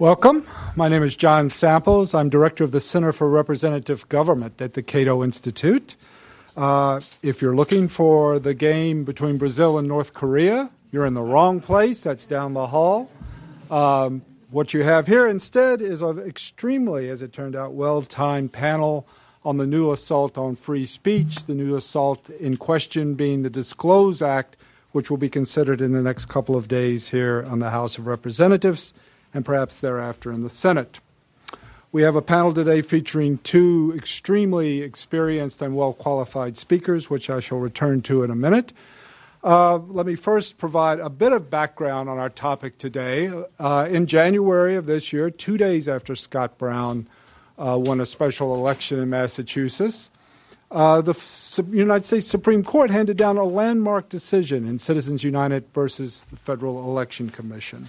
Welcome. My name is John Samples. I'm director of the Center for Representative Government at the Cato Institute. Uh, if you're looking for the game between Brazil and North Korea, you're in the wrong place. That's down the hall. Um, what you have here instead is an extremely, as it turned out, well timed panel on the new assault on free speech, the new assault in question being the Disclose Act, which will be considered in the next couple of days here on the House of Representatives and perhaps thereafter in the Senate. We have a panel today featuring two extremely experienced and well qualified speakers, which I shall return to in a minute. Uh, let me first provide a bit of background on our topic today. Uh, in January of this year, two days after Scott Brown uh, won a special election in Massachusetts, uh, the United States Supreme Court handed down a landmark decision in Citizens United versus the Federal Election Commission.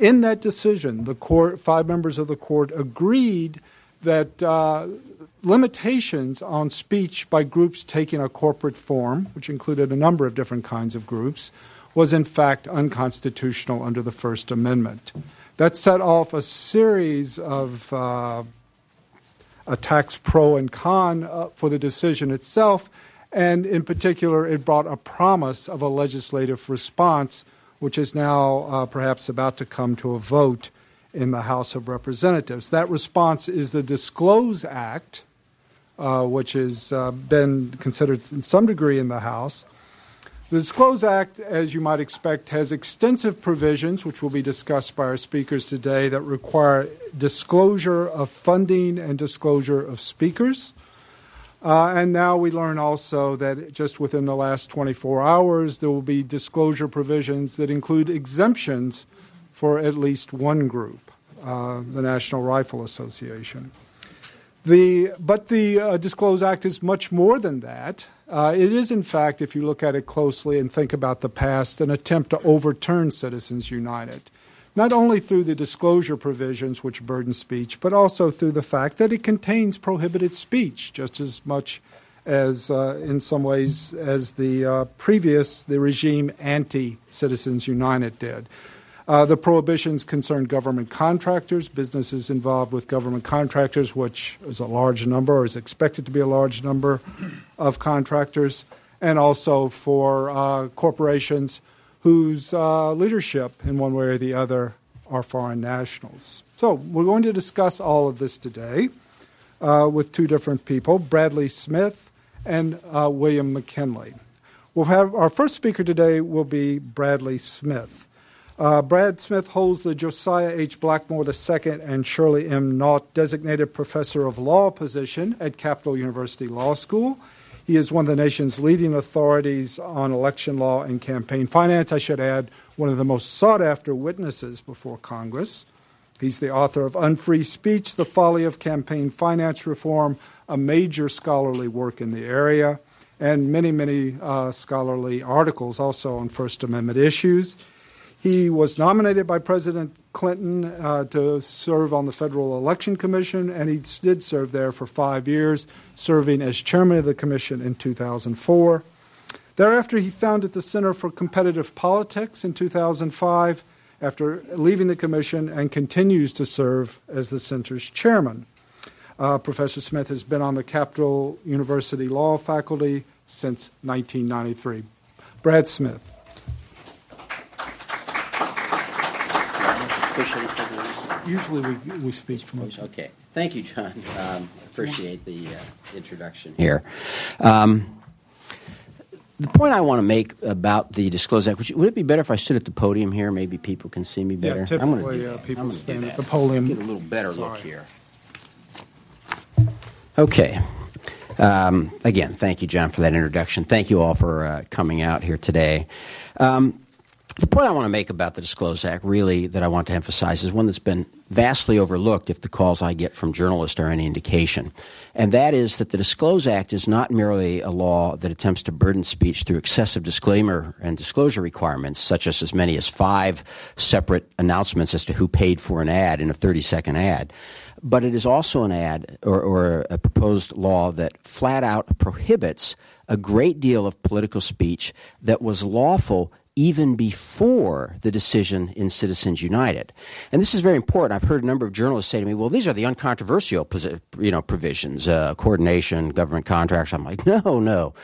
In that decision, the court, five members of the court agreed that uh, limitations on speech by groups taking a corporate form, which included a number of different kinds of groups, was in fact unconstitutional under the First Amendment. That set off a series of uh, attacks pro and con uh, for the decision itself, and in particular, it brought a promise of a legislative response which is now uh, perhaps about to come to a vote in the House of Representatives. That response is the Disclose Act, uh, which has uh, been considered in some degree in the House. The Disclose Act, as you might expect, has extensive provisions, which will be discussed by our speakers today, that require disclosure of funding and disclosure of speakers. Uh, and now we learn also that just within the last 24 hours, there will be disclosure provisions that include exemptions for at least one group, uh, the National Rifle Association. The, but the uh, Disclose Act is much more than that. Uh, it is, in fact, if you look at it closely and think about the past, an attempt to overturn Citizens United not only through the disclosure provisions which burden speech, but also through the fact that it contains prohibited speech just as much as, uh, in some ways, as the uh, previous, the regime anti Citizens United did. Uh, the prohibitions concern government contractors, businesses involved with government contractors, which is a large number or is expected to be a large number of contractors, and also for uh, corporations whose uh, leadership, in one way or the other, are foreign nationals. So we're going to discuss all of this today uh, with two different people Bradley Smith and uh, William McGinley. We'll have our first speaker today will be Bradley Smith. Uh, Brad Smith holds the Josiah H. Blackmore II and Shirley M. Nault Designated Professor of Law position at Capital University Law School. He is one of the nation's leading authorities on election law and campaign finance. I should add, one of the most sought after witnesses before Congress. He's the author of Unfree Speech The Folly of Campaign Finance Reform, a major scholarly work in the area, and many, many uh, scholarly articles also on First Amendment issues. He was nominated by President Clinton uh, to serve on the Federal Election Commission, and he did serve there for five years, serving as chairman of the commission in 2004. Thereafter, he founded the Center for Competitive Politics in 2005 after leaving the commission and continues to serve as the center's chairman. Uh, Professor Smith has been on the Capital University Law faculty since 1993. Brad Smith. Usually we, we speak from. Okay. Thank you, John. Um, appreciate the uh, introduction here. Um, the point I want to make about the Disclose Act, would it be better if I stood at the podium here? Maybe people can see me better. Yeah, typically uh, people stand at the podium. Get a little better Sorry. look here. Okay. Um, again, thank you, John, for that introduction. Thank you all for uh, coming out here today. Um, the point I want to make about the Disclose Act, really, that I want to emphasize, is one that's been vastly overlooked if the calls I get from journalists are any indication. And that is that the Disclose Act is not merely a law that attempts to burden speech through excessive disclaimer and disclosure requirements, such as as many as five separate announcements as to who paid for an ad in a 30 second ad. But it is also an ad or, or a proposed law that flat out prohibits a great deal of political speech that was lawful even before the decision in Citizens United. And this is very important. I've heard a number of journalists say to me, well, these are the uncontroversial you know, provisions, uh, coordination, government contracts. I'm like, no, no.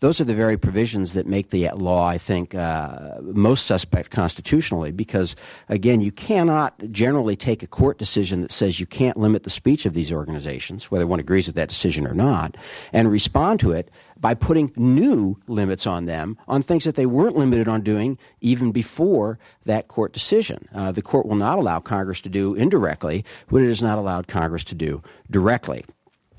Those are the very provisions that make the law, I think, uh, most suspect constitutionally because, again, you cannot generally take a court decision that says you can't limit the speech of these organizations, whether one agrees with that decision or not, and respond to it by putting new limits on them on things that they weren't limited on doing even before that court decision. Uh, the court will not allow Congress to do indirectly what it has not allowed Congress to do directly.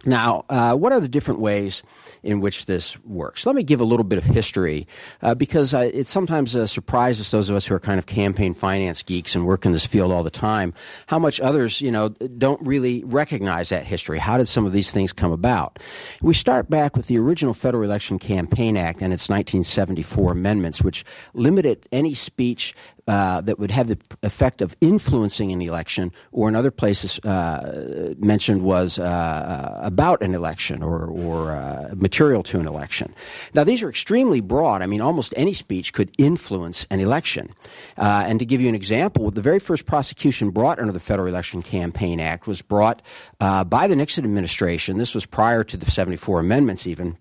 Now, uh, what are the different ways in which this works? Let me give a little bit of history uh, because uh, it sometimes uh, surprises those of us who are kind of campaign finance geeks and work in this field all the time how much others, you know, don't really recognize that history. How did some of these things come about? We start back with the original Federal Election Campaign Act and its 1974 amendments, which limited any speech uh, that would have the effect of influencing an election, or in other places uh, mentioned was uh, about an election or, or uh, material to an election. Now, these are extremely broad. I mean, almost any speech could influence an election. Uh, and to give you an example, the very first prosecution brought under the Federal Election Campaign Act was brought by the Nixon administration. This was prior to the 74 amendments, even.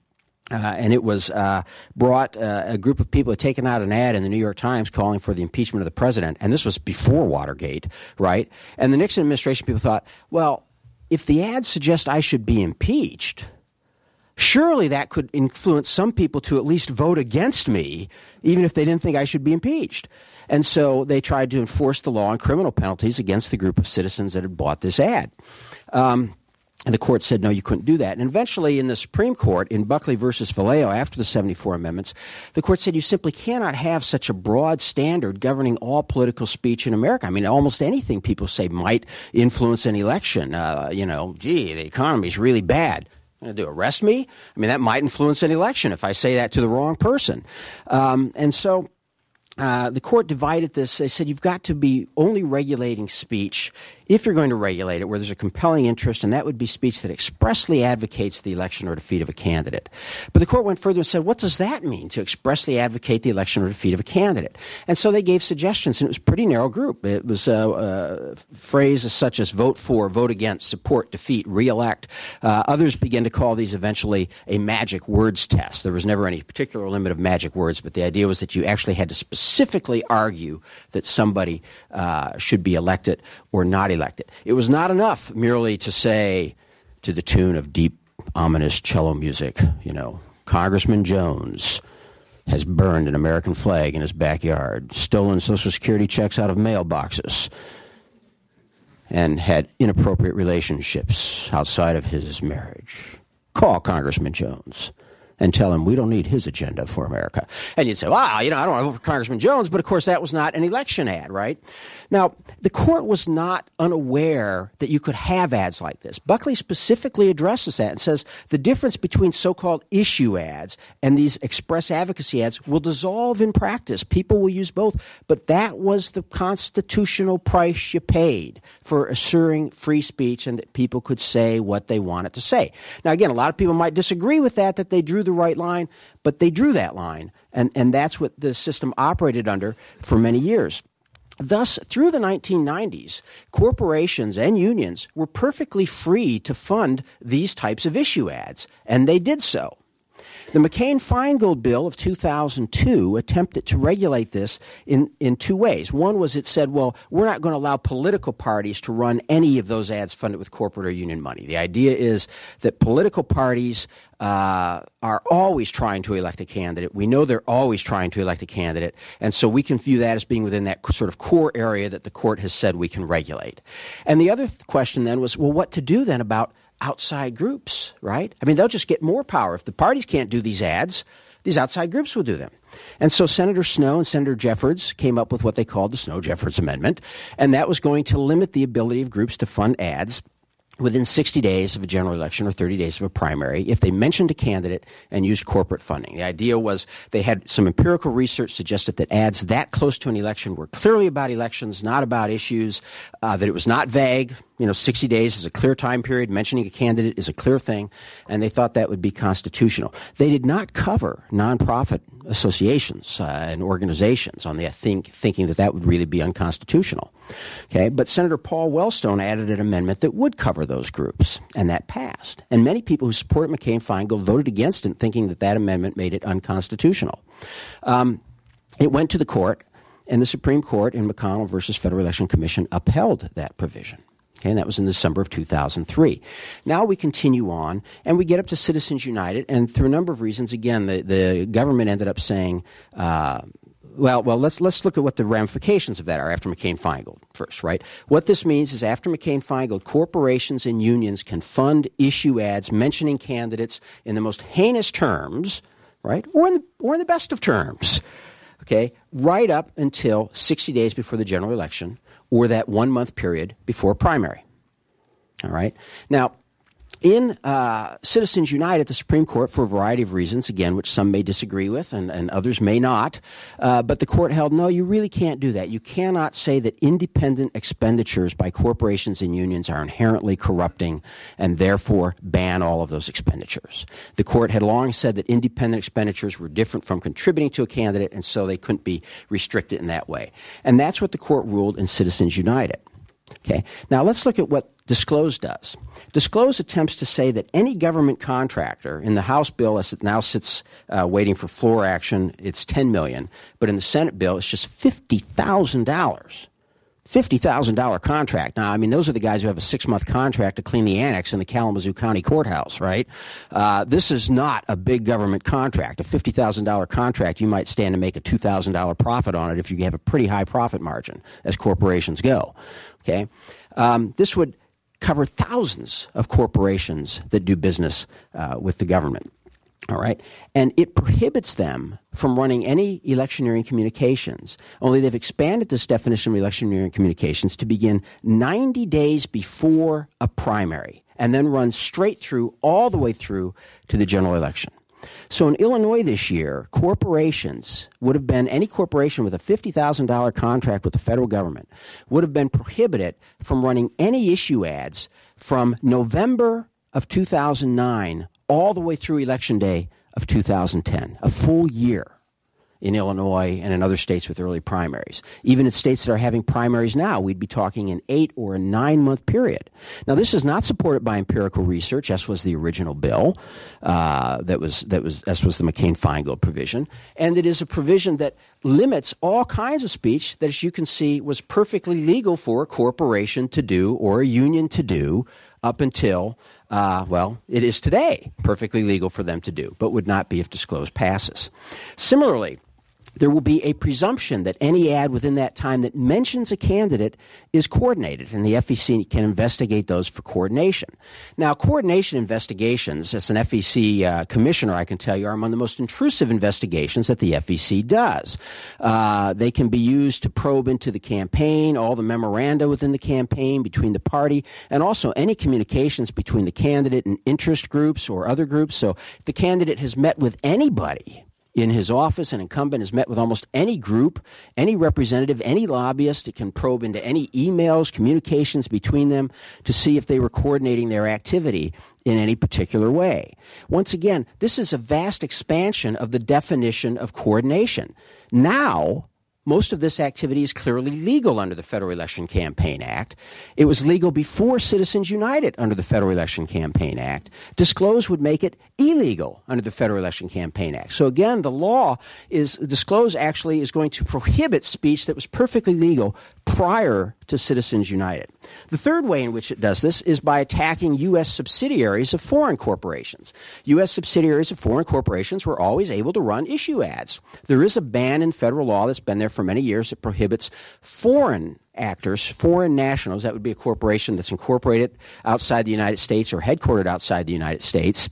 Uh, and it was uh, brought uh, a group of people had taken out an ad in the New York Times calling for the impeachment of the president, and this was before Watergate, right? And the Nixon administration people thought, well, if the ad suggests I should be impeached, surely that could influence some people to at least vote against me, even if they didn't think I should be impeached. And so they tried to enforce the law and criminal penalties against the group of citizens that had bought this ad. Um, and the court said, no, you couldn't do that. And eventually, in the Supreme Court, in Buckley versus Valeo, after the 74 amendments, the court said you simply cannot have such a broad standard governing all political speech in America. I mean, almost anything people say might influence an election. Uh, you know, gee, the economy is really bad. Going to do arrest me? I mean, that might influence an election if I say that to the wrong person. Um, and so uh, the court divided this. They said you've got to be only regulating speech if you're going to regulate it where there's a compelling interest, and that would be speech that expressly advocates the election or defeat of a candidate. But the court went further and said, what does that mean to expressly advocate the election or defeat of a candidate? And so they gave suggestions, and it was a pretty narrow group. It was uh, uh, phrases such as vote for, vote against, support, defeat, reelect. Uh, others began to call these eventually a magic words test. There was never any particular limit of magic words, but the idea was that you actually had to specifically argue that somebody uh, should be elected or not elected. It was not enough merely to say, to the tune of deep, ominous cello music, you know, Congressman Jones has burned an American flag in his backyard, stolen Social Security checks out of mailboxes, and had inappropriate relationships outside of his marriage. Call Congressman Jones and tell him we don't need his agenda for America. And you'd say, wow, you know, I don't want to vote for Congressman Jones, but of course that was not an election ad, right? Now, the court was not unaware that you could have ads like this. Buckley specifically addresses that and says the difference between so-called issue ads and these express advocacy ads will dissolve in practice. People will use both, but that was the constitutional price you paid for assuring free speech and that people could say what they wanted to say. Now, again, a lot of people might disagree with that, that they drew the right line, but they drew that line. And, and that's what the system operated under for many years. Thus, through the 1990s, corporations and unions were perfectly free to fund these types of issue ads, and they did so. The McCain Feingold bill of 2002 attempted to regulate this in, in two ways. One was it said, well, we're not going to allow political parties to run any of those ads funded with corporate or union money. The idea is that political parties uh, are always trying to elect a candidate. We know they're always trying to elect a candidate, and so we can view that as being within that sort of core area that the court has said we can regulate. And the other th- question then was, well, what to do then about outside groups, right? I mean, they'll just get more power. If the parties can't do these ads, these outside groups will do them. And so Senator Snowe and Senator Jeffords came up with what they called the Snowe Jeffords Amendment, and that was going to limit the ability of groups to fund ads within 60 days of a general election or 30 days of a primary if they mentioned a candidate and used corporate funding. The idea was they had some empirical research suggested that ads that close to an election were clearly about elections, not about issues, uh, that it was not vague, you know, 60 days is a clear time period. Mentioning a candidate is a clear thing, and they thought that would be constitutional. They did not cover nonprofit associations uh, and organizations on the I think, thinking that that would really be unconstitutional. Okay, but Senator Paul Wellstone added an amendment that would cover those groups, and that passed. And many people who supported McCain Feingold voted against it, thinking that that amendment made it unconstitutional. Um, it went to the court, and the Supreme Court in McConnell versus Federal Election Commission upheld that provision. Okay, and that was in December of 2003. Now we continue on, and we get up to Citizens United, and through a number of reasons, again, the, the government ended up saying, uh, well, well, let's let's look at what the ramifications of that are after McCain Feingold first, right? What this means is after McCain Feingold, corporations and unions can fund issue ads mentioning candidates in the most heinous terms, right, or in the, or in the best of terms, okay, right up until 60 days before the general election or that one month period before primary. All right. Now, in uh, Citizens United, the Supreme Court, for a variety of reasons, again, which some may disagree with and, and others may not, uh, but the court held no, you really can't do that. You cannot say that independent expenditures by corporations and unions are inherently corrupting and therefore ban all of those expenditures. The court had long said that independent expenditures were different from contributing to a candidate, and so they couldn't be restricted in that way. And that's what the court ruled in Citizens United. Okay. Now let's look at what Disclose does. Disclose attempts to say that any government contractor in the House bill, as it now sits uh, waiting for floor action, it's ten million, but in the Senate bill, it's just fifty thousand dollars. $50,000 contract. Now, I mean, those are the guys who have a six month contract to clean the annex in the Kalamazoo County Courthouse, right? Uh, this is not a big government contract. A $50,000 contract, you might stand to make a $2,000 profit on it if you have a pretty high profit margin, as corporations go. Okay? Um, this would cover thousands of corporations that do business uh, with the government. All right. And it prohibits them from running any electioneering communications. Only they've expanded this definition of electioneering communications to begin 90 days before a primary and then run straight through, all the way through to the general election. So in Illinois this year, corporations would have been, any corporation with a $50,000 contract with the federal government would have been prohibited from running any issue ads from November of 2009 all the way through election day of 2010, a full year in Illinois and in other states with early primaries. Even in states that are having primaries now, we'd be talking an eight or a nine month period. Now, this is not supported by empirical research, as was the original bill. Uh, that was that was as was the McCain Feingold provision, and it is a provision that limits all kinds of speech that, as you can see, was perfectly legal for a corporation to do or a union to do up until uh, well, it is today perfectly legal for them to do, but would not be if disclosed passes. Similarly, there will be a presumption that any ad within that time that mentions a candidate is coordinated, and the FEC can investigate those for coordination. Now, coordination investigations, as an FEC uh, commissioner, I can tell you, are among the most intrusive investigations that the FEC does. Uh, they can be used to probe into the campaign, all the memoranda within the campaign between the party, and also any communications between the candidate and interest groups or other groups. So, if the candidate has met with anybody in his office, an incumbent has met with almost any group, any representative, any lobbyist. It can probe into any emails, communications between them to see if they were coordinating their activity in any particular way. Once again, this is a vast expansion of the definition of coordination. Now, most of this activity is clearly legal under the Federal Election Campaign Act. It was legal before Citizens United under the Federal Election Campaign Act. Disclose would make it illegal under the Federal Election Campaign Act. So again, the law is disclose actually is going to prohibit speech that was perfectly legal prior to Citizens United. The third way in which it does this is by attacking U.S. subsidiaries of foreign corporations. U.S. subsidiaries of foreign corporations were always able to run issue ads. There is a ban in federal law that's been there for many years. That prohibits foreign actors, foreign nationals, that would be a corporation that's incorporated outside the United States or headquartered outside the United States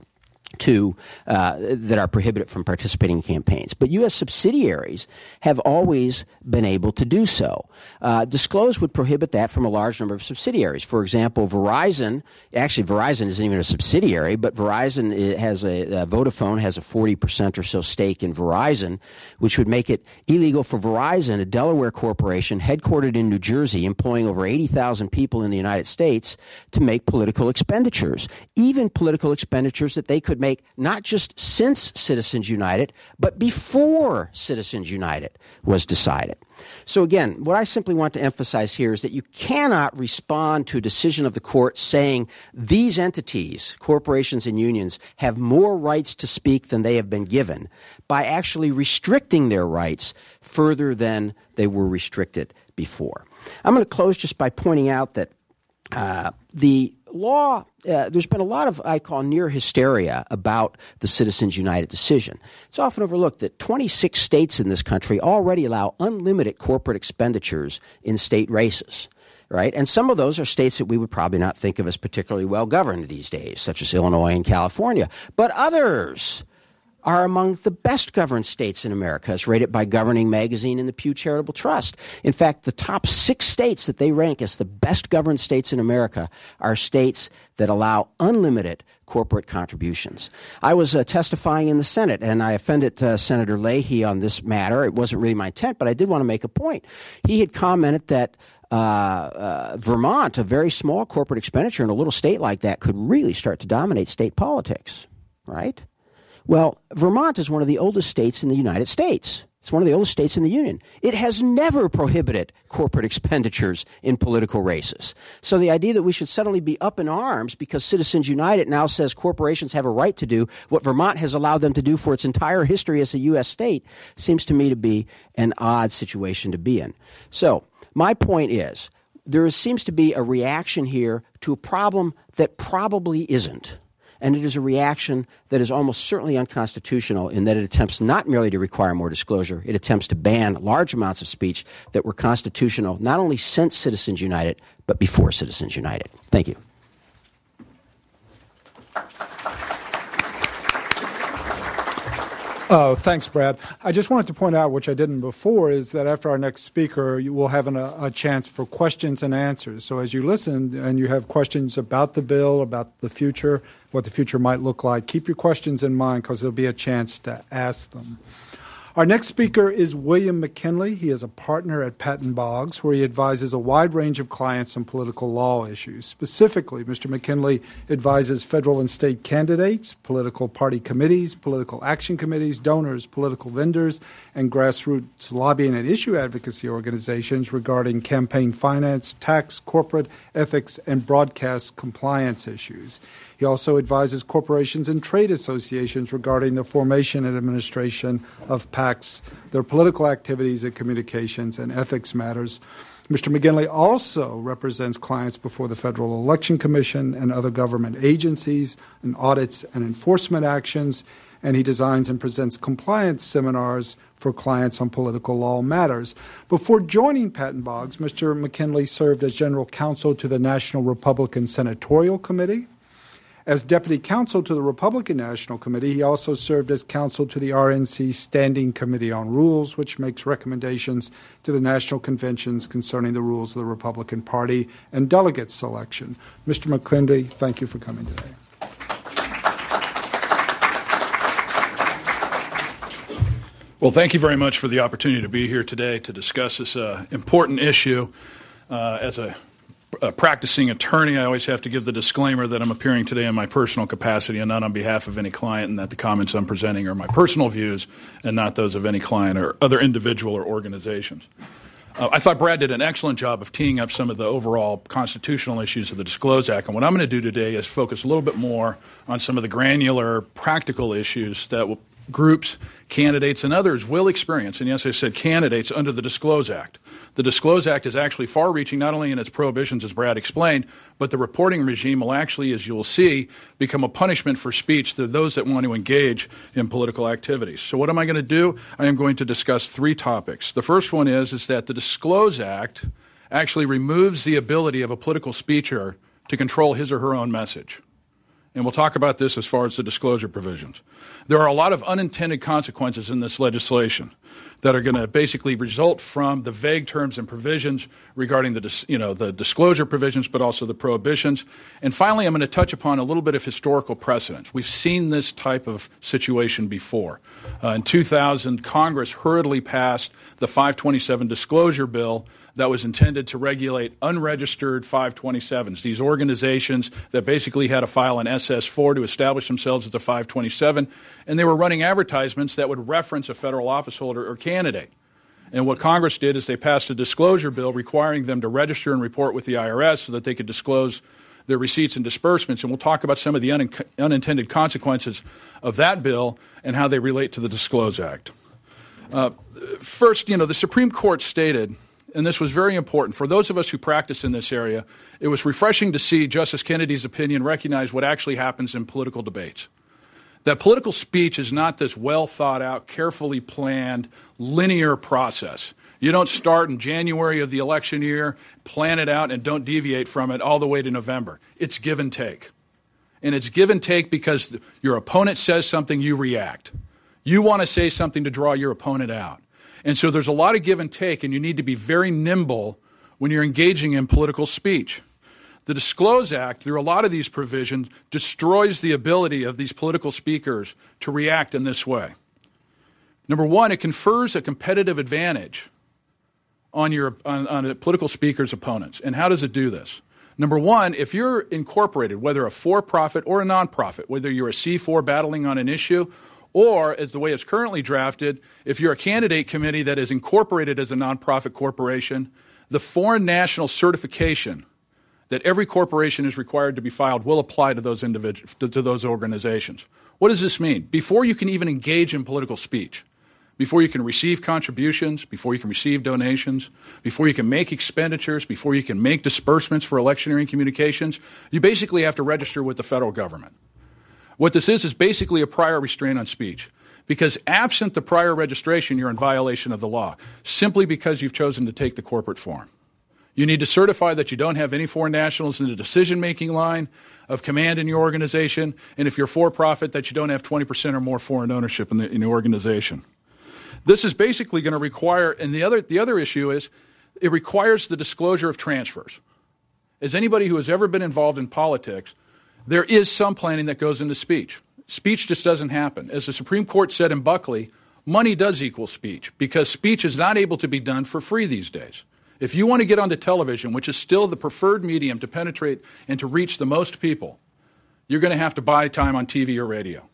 to uh, that are prohibited from participating in campaigns. But U.S. subsidiaries have always been able to do so. Uh, disclose would prohibit that from a large number of subsidiaries. For example, Verizon, actually Verizon isn't even a subsidiary, but Verizon has a, uh, Vodafone has a 40% or so stake in Verizon, which would make it illegal for Verizon, a Delaware corporation headquartered in New Jersey, employing over 80,000 people in the United States, to make political expenditures, even political expenditures that they could make not just since Citizens United, but before Citizens United was decided. So, again, what I simply want to emphasize here is that you cannot respond to a decision of the court saying these entities, corporations and unions, have more rights to speak than they have been given by actually restricting their rights further than they were restricted before. I'm going to close just by pointing out that uh, the law, uh, there's been a lot of, I call near hysteria about the Citizens United decision. It's often overlooked that 26 states in this country already allow unlimited corporate expenditures in state races. Right? And some of those are states that we would probably not think of as particularly well governed these days, such as Illinois and California. But others, are among the best governed states in America, as rated by Governing Magazine and the Pew Charitable Trust. In fact, the top six states that they rank as the best governed states in America are states that allow unlimited corporate contributions. I was uh, testifying in the Senate, and I offended uh, Senator Leahy on this matter. It wasn't really my intent, but I did want to make a point. He had commented that uh, uh, Vermont, a very small corporate expenditure in a little state like that, could really start to dominate state politics, right? Well, Vermont is one of the oldest states in the United States. It's one of the oldest states in the Union. It has never prohibited corporate expenditures in political races. So the idea that we should suddenly be up in arms because Citizens United now says corporations have a right to do what Vermont has allowed them to do for its entire history as a U.S. state seems to me to be an odd situation to be in. So my point is there seems to be a reaction here to a problem that probably isn't and it is a reaction that is almost certainly unconstitutional in that it attempts not merely to require more disclosure, it attempts to ban large amounts of speech that were constitutional not only since Citizens United, but before Citizens United. Thank you. Oh, thanks, Brad. I just wanted to point out, which I didn't before, is that after our next speaker, you will have an, a, a, chance for questions and answers. So as you listen and you have questions about the bill, about the future, what the future might look like, keep your questions in mind because there'll be a chance to ask them. Our next speaker is William McGinley. He is a partner at Patton Boggs, where he advises a wide range of clients on political law issues. Specifically, Mr. McGinley advises federal and state candidates, political party committees, political action committees, donors, political vendors, and grassroots lobbying and issue advocacy organizations regarding campaign finance, tax, corporate ethics, and broadcast compliance issues. He also advises corporations and trade associations regarding the formation and administration of PACs, their political activities and communications, and ethics matters. Mr. McGinley also represents clients before the Federal Election Commission and other government agencies in audits and enforcement actions, and he designs and presents compliance seminars for clients on political law matters. Before joining Patton Boggs, Mr. McGinley served as general counsel to the National Republican Senatorial Committee, as deputy counsel to the Republican National Committee, he also served as counsel to the RNC Standing Committee on Rules, which makes recommendations to the national conventions concerning the rules of the Republican Party and delegate selection. Mr. McGinley, thank you for coming today. Well, thank you very much for the opportunity to be here today to discuss this uh, important issue. Uh, as a a practicing attorney, I always have to give the disclaimer that I'm appearing today in my personal capacity and not on behalf of any client, and that the comments I'm presenting are my personal views and not those of any client or other individual or organizations. Uh, I thought Brad did an excellent job of teeing up some of the overall constitutional issues of the Disclose Act. And what I'm going to do today is focus a little bit more on some of the granular, practical issues that groups, candidates, and others will experience. And yes, I said candidates under the Disclose Act. The Disclose Act is actually far reaching, not only in its prohibitions, as Brad explained, but the reporting regime will actually, as you'll see, become a punishment for speech to those that want to engage in political activities. So, what am I going to do? I am going to discuss three topics. The first one is, is that the Disclose Act actually removes the ability of a political speecher to control his or her own message. And we'll talk about this as far as the disclosure provisions. There are a lot of unintended consequences in this legislation that are going to basically result from the vague terms and provisions regarding the, you know, the disclosure provisions, but also the prohibitions. And finally, I'm going to touch upon a little bit of historical precedent. We've seen this type of situation before. Uh, in 2000, Congress hurriedly passed the 527 disclosure bill that was intended to regulate unregistered 527s, these organizations that basically had to file an SS4 to establish themselves as a 527, and they were running advertisements that would reference a federal officeholder or candidate. And what Congress did is they passed a disclosure bill requiring them to register and report with the IRS so that they could disclose their receipts and disbursements. And we'll talk about some of the un- unintended consequences of that bill and how they relate to the Disclose Act. Uh, first, you know, the Supreme Court stated and this was very important. For those of us who practice in this area, it was refreshing to see Justice Kennedy's opinion recognize what actually happens in political debates. That political speech is not this well thought out, carefully planned, linear process. You don't start in January of the election year, plan it out, and don't deviate from it all the way to November. It's give and take. And it's give and take because your opponent says something, you react. You want to say something to draw your opponent out. And so there's a lot of give and take, and you need to be very nimble when you're engaging in political speech. The Disclose Act, through a lot of these provisions, destroys the ability of these political speakers to react in this way. Number one, it confers a competitive advantage on, your, on, on a political speaker's opponents. And how does it do this? Number one, if you're incorporated, whether a for profit or a nonprofit, whether you're a C4 battling on an issue or, as the way it's currently drafted, if you're a candidate committee that is incorporated as a nonprofit corporation, the foreign national certification that every corporation is required to be filed will apply to those individuals, to, to those organizations. What does this mean? Before you can even engage in political speech, before you can receive contributions, before you can receive donations, before you can make expenditures, before you can make disbursements for electioneering communications, you basically have to register with the federal government. What this is is basically a prior restraint on speech. Because absent the prior registration, you're in violation of the law, simply because you've chosen to take the corporate form. You need to certify that you don't have any foreign nationals in the decision making line of command in your organization, and if you're for profit, that you don't have 20% or more foreign ownership in the, in the organization. This is basically going to require, and the other, the other issue is it requires the disclosure of transfers. As anybody who has ever been involved in politics there is some planning that goes into speech. Speech just doesn't happen. As the Supreme Court said in Buckley, money does equal speech because speech is not able to be done for free these days. If you want to get onto television, which is still the preferred medium to penetrate and to reach the most people, you're going to have to buy time on TV or radio,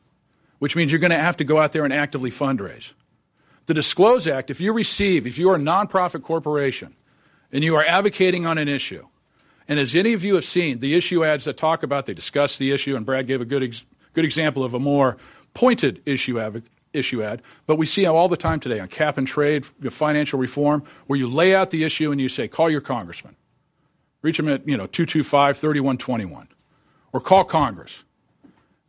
which means you're going to have to go out there and actively fundraise. The Disclose Act, if you receive, if you are a nonprofit corporation and you are advocating on an issue, and as any of you have seen, the issue ads that talk about, they discuss the issue, and Brad gave a good, ex- good example of a more pointed issue ad, issue ad. But we see all the time today on cap and trade, financial reform, where you lay out the issue and you say, call your congressman. Reach them at, you know, 225 3121. Or call Congress.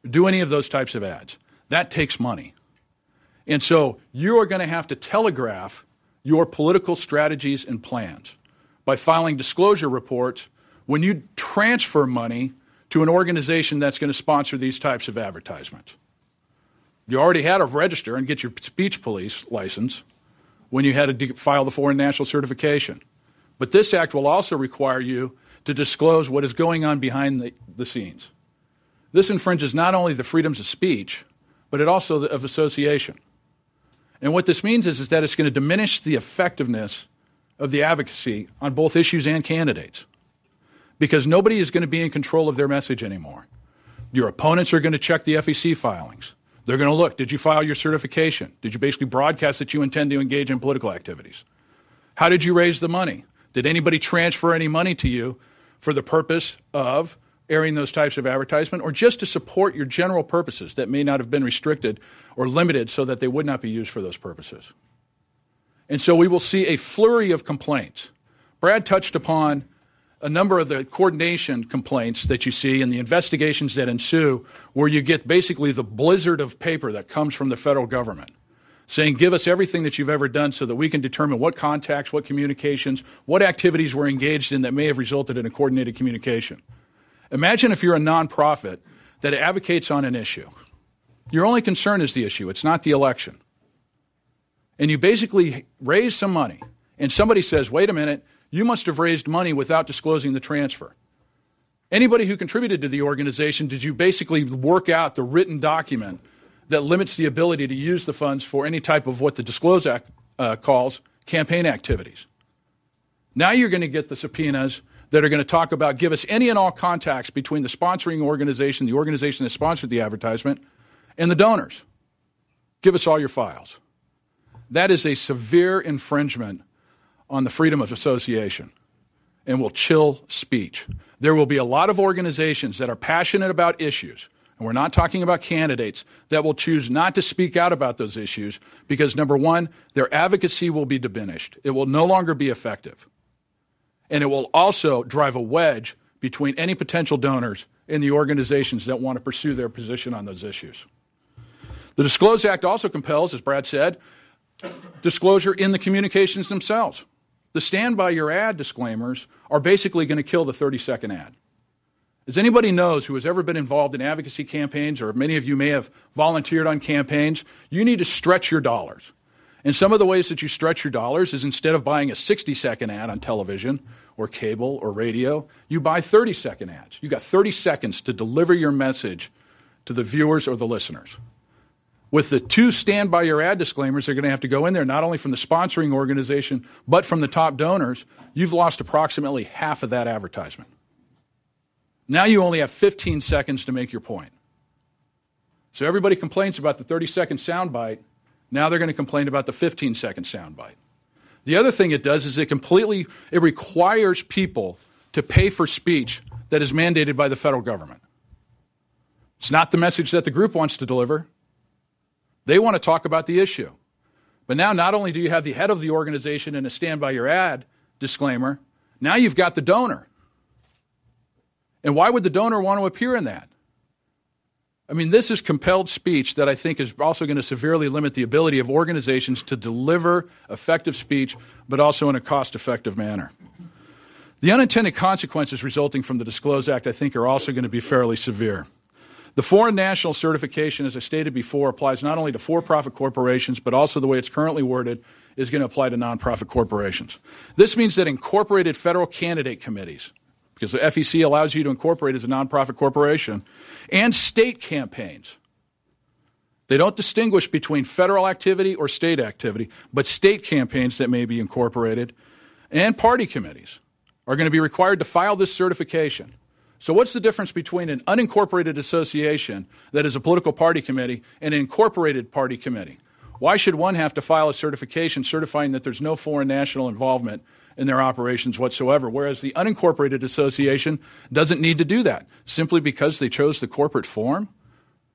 Do any of those types of ads. That takes money. And so you are going to have to telegraph your political strategies and plans by filing disclosure reports when you transfer money to an organization that's going to sponsor these types of advertisements. You already had to register and get your speech police license when you had to file the foreign national certification. But this act will also require you to disclose what is going on behind the, the scenes. This infringes not only the freedoms of speech, but it also of association. And what this means is, is that it's going to diminish the effectiveness of the advocacy on both issues and candidates because nobody is going to be in control of their message anymore. Your opponents are going to check the FEC filings. They're going to look did you file your certification? Did you basically broadcast that you intend to engage in political activities? How did you raise the money? Did anybody transfer any money to you for the purpose of airing those types of advertisement or just to support your general purposes that may not have been restricted or limited so that they would not be used for those purposes? And so we will see a flurry of complaints. Brad touched upon a number of the coordination complaints that you see and the investigations that ensue, where you get basically the blizzard of paper that comes from the federal government saying, Give us everything that you've ever done so that we can determine what contacts, what communications, what activities were engaged in that may have resulted in a coordinated communication. Imagine if you're a nonprofit that advocates on an issue. Your only concern is the issue, it's not the election. And you basically raise some money, and somebody says, wait a minute, you must have raised money without disclosing the transfer. Anybody who contributed to the organization, did you basically work out the written document that limits the ability to use the funds for any type of what the Disclose Act uh, calls campaign activities? Now you're going to get the subpoenas that are going to talk about give us any and all contacts between the sponsoring organization, the organization that sponsored the advertisement, and the donors. Give us all your files. That is a severe infringement on the freedom of association and will chill speech. There will be a lot of organizations that are passionate about issues, and we're not talking about candidates, that will choose not to speak out about those issues because, number one, their advocacy will be diminished. It will no longer be effective. And it will also drive a wedge between any potential donors and the organizations that want to pursue their position on those issues. The Disclose Act also compels, as Brad said, disclosure in the communications themselves. The stand by your ad disclaimers are basically going to kill the 30 second ad. As anybody knows who has ever been involved in advocacy campaigns, or many of you may have volunteered on campaigns, you need to stretch your dollars. And some of the ways that you stretch your dollars is instead of buying a 60 second ad on television or cable or radio, you buy 30 second ads. You got 30 seconds to deliver your message to the viewers or the listeners. With the two stand by your ad disclaimers, they're going to have to go in there, not only from the sponsoring organization, but from the top donors. You've lost approximately half of that advertisement. Now you only have 15 seconds to make your point. So everybody complains about the 30 second soundbite. Now they're going to complain about the 15 second soundbite. The other thing it does is it completely it requires people to pay for speech that is mandated by the federal government. It's not the message that the group wants to deliver. They want to talk about the issue. But now, not only do you have the head of the organization in a stand by your ad disclaimer, now you've got the donor. And why would the donor want to appear in that? I mean, this is compelled speech that I think is also going to severely limit the ability of organizations to deliver effective speech, but also in a cost effective manner. The unintended consequences resulting from the Disclose Act, I think, are also going to be fairly severe. The foreign national certification, as I stated before, applies not only to for profit corporations, but also the way it's currently worded is going to apply to nonprofit corporations. This means that incorporated federal candidate committees, because the FEC allows you to incorporate as a nonprofit corporation, and state campaigns. They don't distinguish between federal activity or state activity, but state campaigns that may be incorporated and party committees are going to be required to file this certification. So, what's the difference between an unincorporated association that is a political party committee and an incorporated party committee? Why should one have to file a certification certifying that there's no foreign national involvement in their operations whatsoever, whereas the unincorporated association doesn't need to do that simply because they chose the corporate form?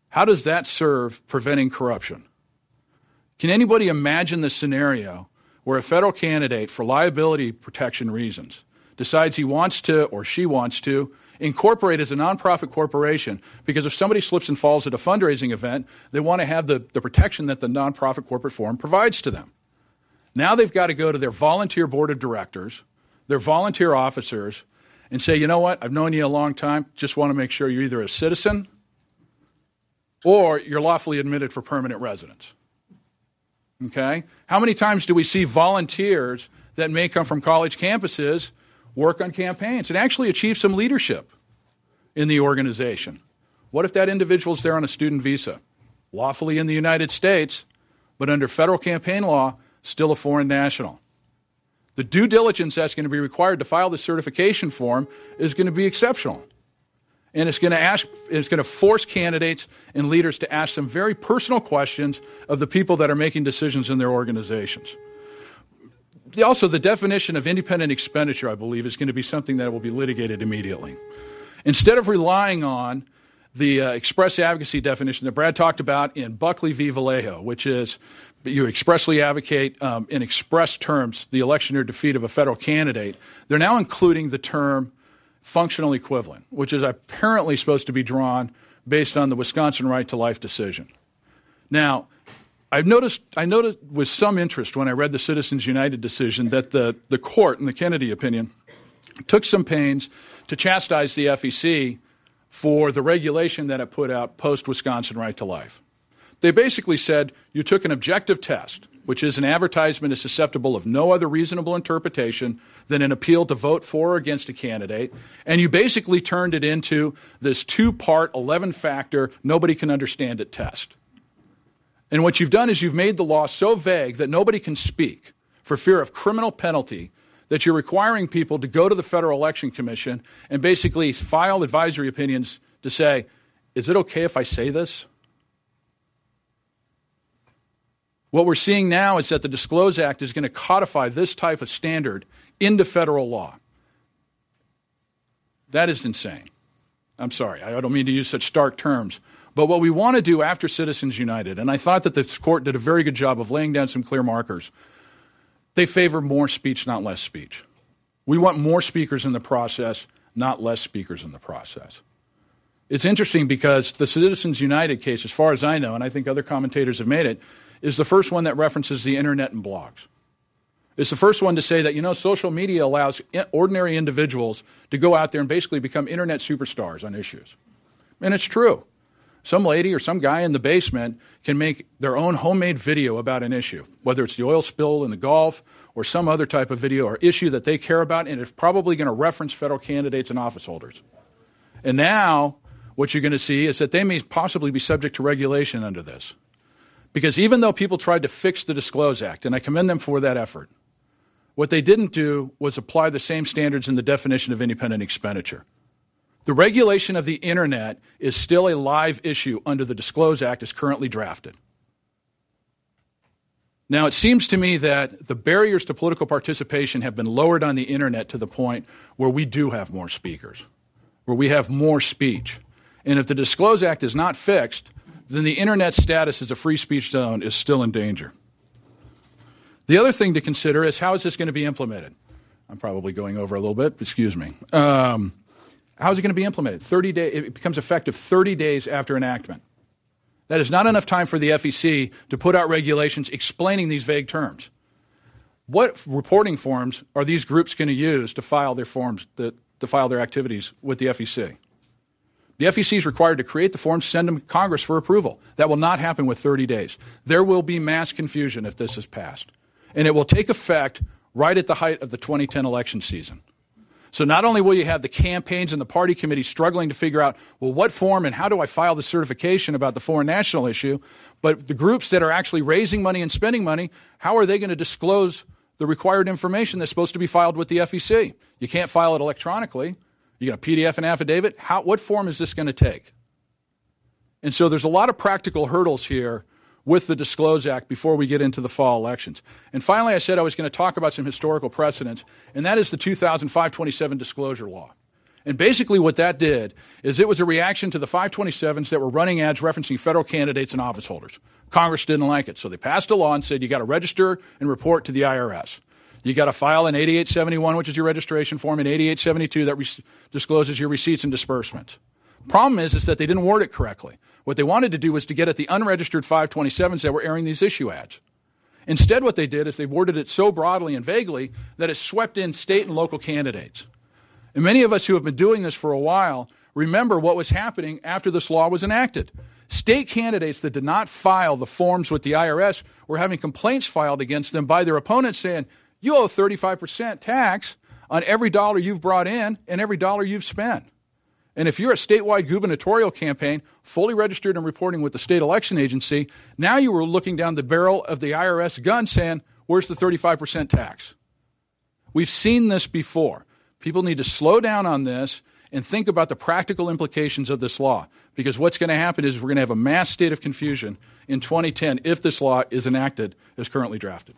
How does that serve preventing corruption? Can anybody imagine the scenario where a federal candidate, for liability protection reasons, decides he wants to or she wants to incorporate as a nonprofit corporation because if somebody slips and falls at a fundraising event, they want to have the, the protection that the nonprofit corporate form provides to them. Now they've got to go to their volunteer board of directors, their volunteer officers, and say, you know what, I've known you a long time, just want to make sure you're either a citizen or you're lawfully admitted for permanent residence. Okay? How many times do we see volunteers that may come from college campuses work on campaigns and actually achieve some leadership in the organization. What if that individual is there on a student visa, lawfully in the United States, but under federal campaign law, still a foreign national? The due diligence that's going to be required to file the certification form is going to be exceptional. And it's going to ask, it's going to force candidates and leaders to ask some very personal questions of the people that are making decisions in their organizations also, the definition of independent expenditure, I believe, is going to be something that will be litigated immediately. Instead of relying on the uh, express advocacy definition that Brad talked about in Buckley v. Valeo, which is you expressly advocate um, in express terms the election or defeat of a federal candidate, they're now including the term functional equivalent, which is apparently supposed to be drawn based on the Wisconsin right to life decision. Now, I've noticed, I noticed with some interest when I read the Citizens United decision that the, the court, in the Kennedy opinion, took some pains to chastise the FEC for the regulation that it put out post Wisconsin Right to Life. They basically said you took an objective test, which is an advertisement is susceptible of no other reasonable interpretation than an appeal to vote for or against a candidate, and you basically turned it into this two part, 11 factor, nobody can understand it test. And what you've done is you've made the law so vague that nobody can speak for fear of criminal penalty that you're requiring people to go to the Federal Election Commission and basically file advisory opinions to say, is it okay if I say this? What we're seeing now is that the Disclose Act is going to codify this type of standard into federal law. That is insane. I'm sorry, I don't mean to use such stark terms. But what we want to do after Citizens United, and I thought that this court did a very good job of laying down some clear markers, they favor more speech, not less speech. We want more speakers in the process, not less speakers in the process. It's interesting because the Citizens United case, as far as I know, and I think other commentators have made it, is the first one that references the internet and blogs. It's the first one to say that, you know, social media allows ordinary individuals to go out there and basically become internet superstars on issues. And it's true. Some lady or some guy in the basement can make their own homemade video about an issue, whether it's the oil spill in the Gulf or some other type of video or issue that they care about, and it's probably going to reference federal candidates and office holders. And now, what you're going to see is that they may possibly be subject to regulation under this. Because even though people tried to fix the Disclose Act, and I commend them for that effort, what they didn't do was apply the same standards in the definition of independent expenditure. The regulation of the internet is still a live issue under the Disclose Act as currently drafted. Now, it seems to me that the barriers to political participation have been lowered on the internet to the point where we do have more speakers, where we have more speech. And if the Disclose Act is not fixed, then the internet status as a free speech zone is still in danger. The other thing to consider is how is this going to be implemented? I'm probably going over a little bit, excuse me. Um, how is it going to be implemented? 30 day, it becomes effective 30 days after enactment. That is not enough time for the FEC to put out regulations explaining these vague terms. What reporting forms are these groups going to use to file their forms, to, to file their activities with the FEC? The FEC is required to create the forms, send them to Congress for approval. That will not happen with 30 days. There will be mass confusion if this is passed. And it will take effect right at the height of the 2010 election season. So not only will you have the campaigns and the party committee struggling to figure out, well, what form and how do I file the certification about the foreign national issue, but the groups that are actually raising money and spending money, how are they going to disclose the required information that's supposed to be filed with the FEC? You can't file it electronically. You got a PDF and affidavit? How, what form is this going to take? And so there's a lot of practical hurdles here with the Disclose Act before we get into the fall elections. And finally, I said I was going to talk about some historical precedents, and that is the 2005-27 disclosure law. And basically, what that did is it was a reaction to the 527s that were running ads referencing federal candidates and office holders. Congress didn't like it, so they passed a law and said you got to register and report to the IRS. You got to file an 8871, which is your registration form, and 8872 that re- discloses your receipts and disbursements. Problem is, is that they didn't word it correctly. What they wanted to do was to get at the unregistered 527s that were airing these issue ads. Instead, what they did is they worded it so broadly and vaguely that it swept in state and local candidates. And many of us who have been doing this for a while remember what was happening after this law was enacted. State candidates that did not file the forms with the IRS were having complaints filed against them by their opponents saying, you owe 35% tax on every dollar you've brought in and every dollar you've spent. And if you're a statewide gubernatorial campaign, fully registered and reporting with the state election agency, now you are looking down the barrel of the IRS gun saying, Where's the 35% tax? We've seen this before. People need to slow down on this and think about the practical implications of this law. Because what's going to happen is we're going to have a mass state of confusion in 2010 if this law is enacted as currently drafted.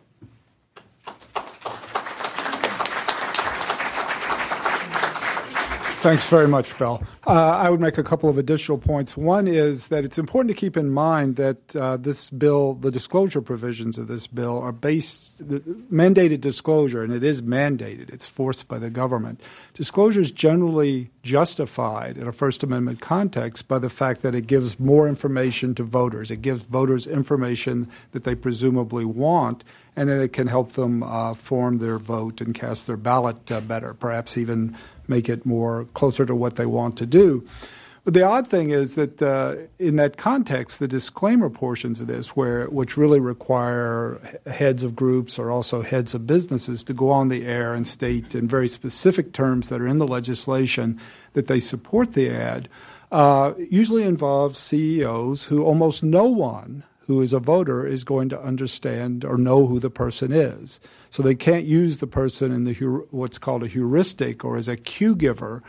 Thanks very much, Bill. Uh, I would make a couple of additional points. One is that it's important to keep in mind that uh, this bill, the disclosure provisions of this bill, are based mandated disclosure, and it is mandated. It's forced by the government. Disclosure is generally justified in a First Amendment context by the fact that it gives more information to voters. It gives voters information that they presumably want, and then it can help them uh, form their vote and cast their ballot uh, better, perhaps even make it more closer to what they want to do. But the odd thing is that uh, in that context, the disclaimer portions of this, where which really require heads of groups or also heads of businesses to go on the air and state in very specific terms that are in the legislation that they support the ad, uh, usually involve CEOs who almost no one who is a voter is going to understand or know who the person is. So they can't use the person in the what's called a heuristic or as a cue giver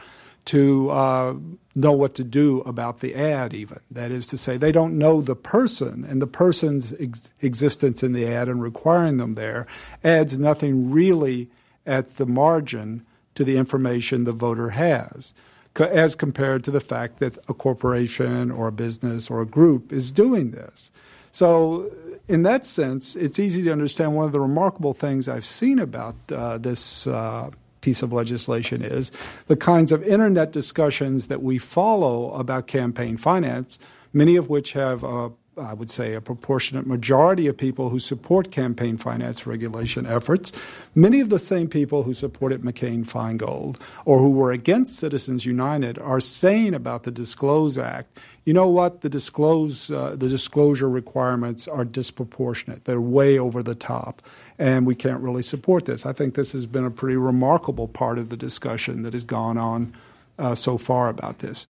to uh, know what to do about the ad, even. That is to say, they don't know the person, and the person's ex- existence in the ad and requiring them there adds nothing really at the margin to the information the voter has as compared to the fact that a corporation or a business or a group is doing this. So, in that sense, it's easy to understand one of the remarkable things I've seen about uh, this uh, piece of legislation is the kinds of internet discussions that we follow about campaign finance, many of which have I would say, a proportionate majority of people who support campaign finance regulation efforts, many of the same people who supported McCain Feingold or who were against Citizens United are saying about the Disclose Act, you know what, the disclose uh, the disclosure requirements are disproportionate. They're way over the top, and we can't really support this. I think this has been a pretty remarkable part of the discussion that has gone on uh, so far about this.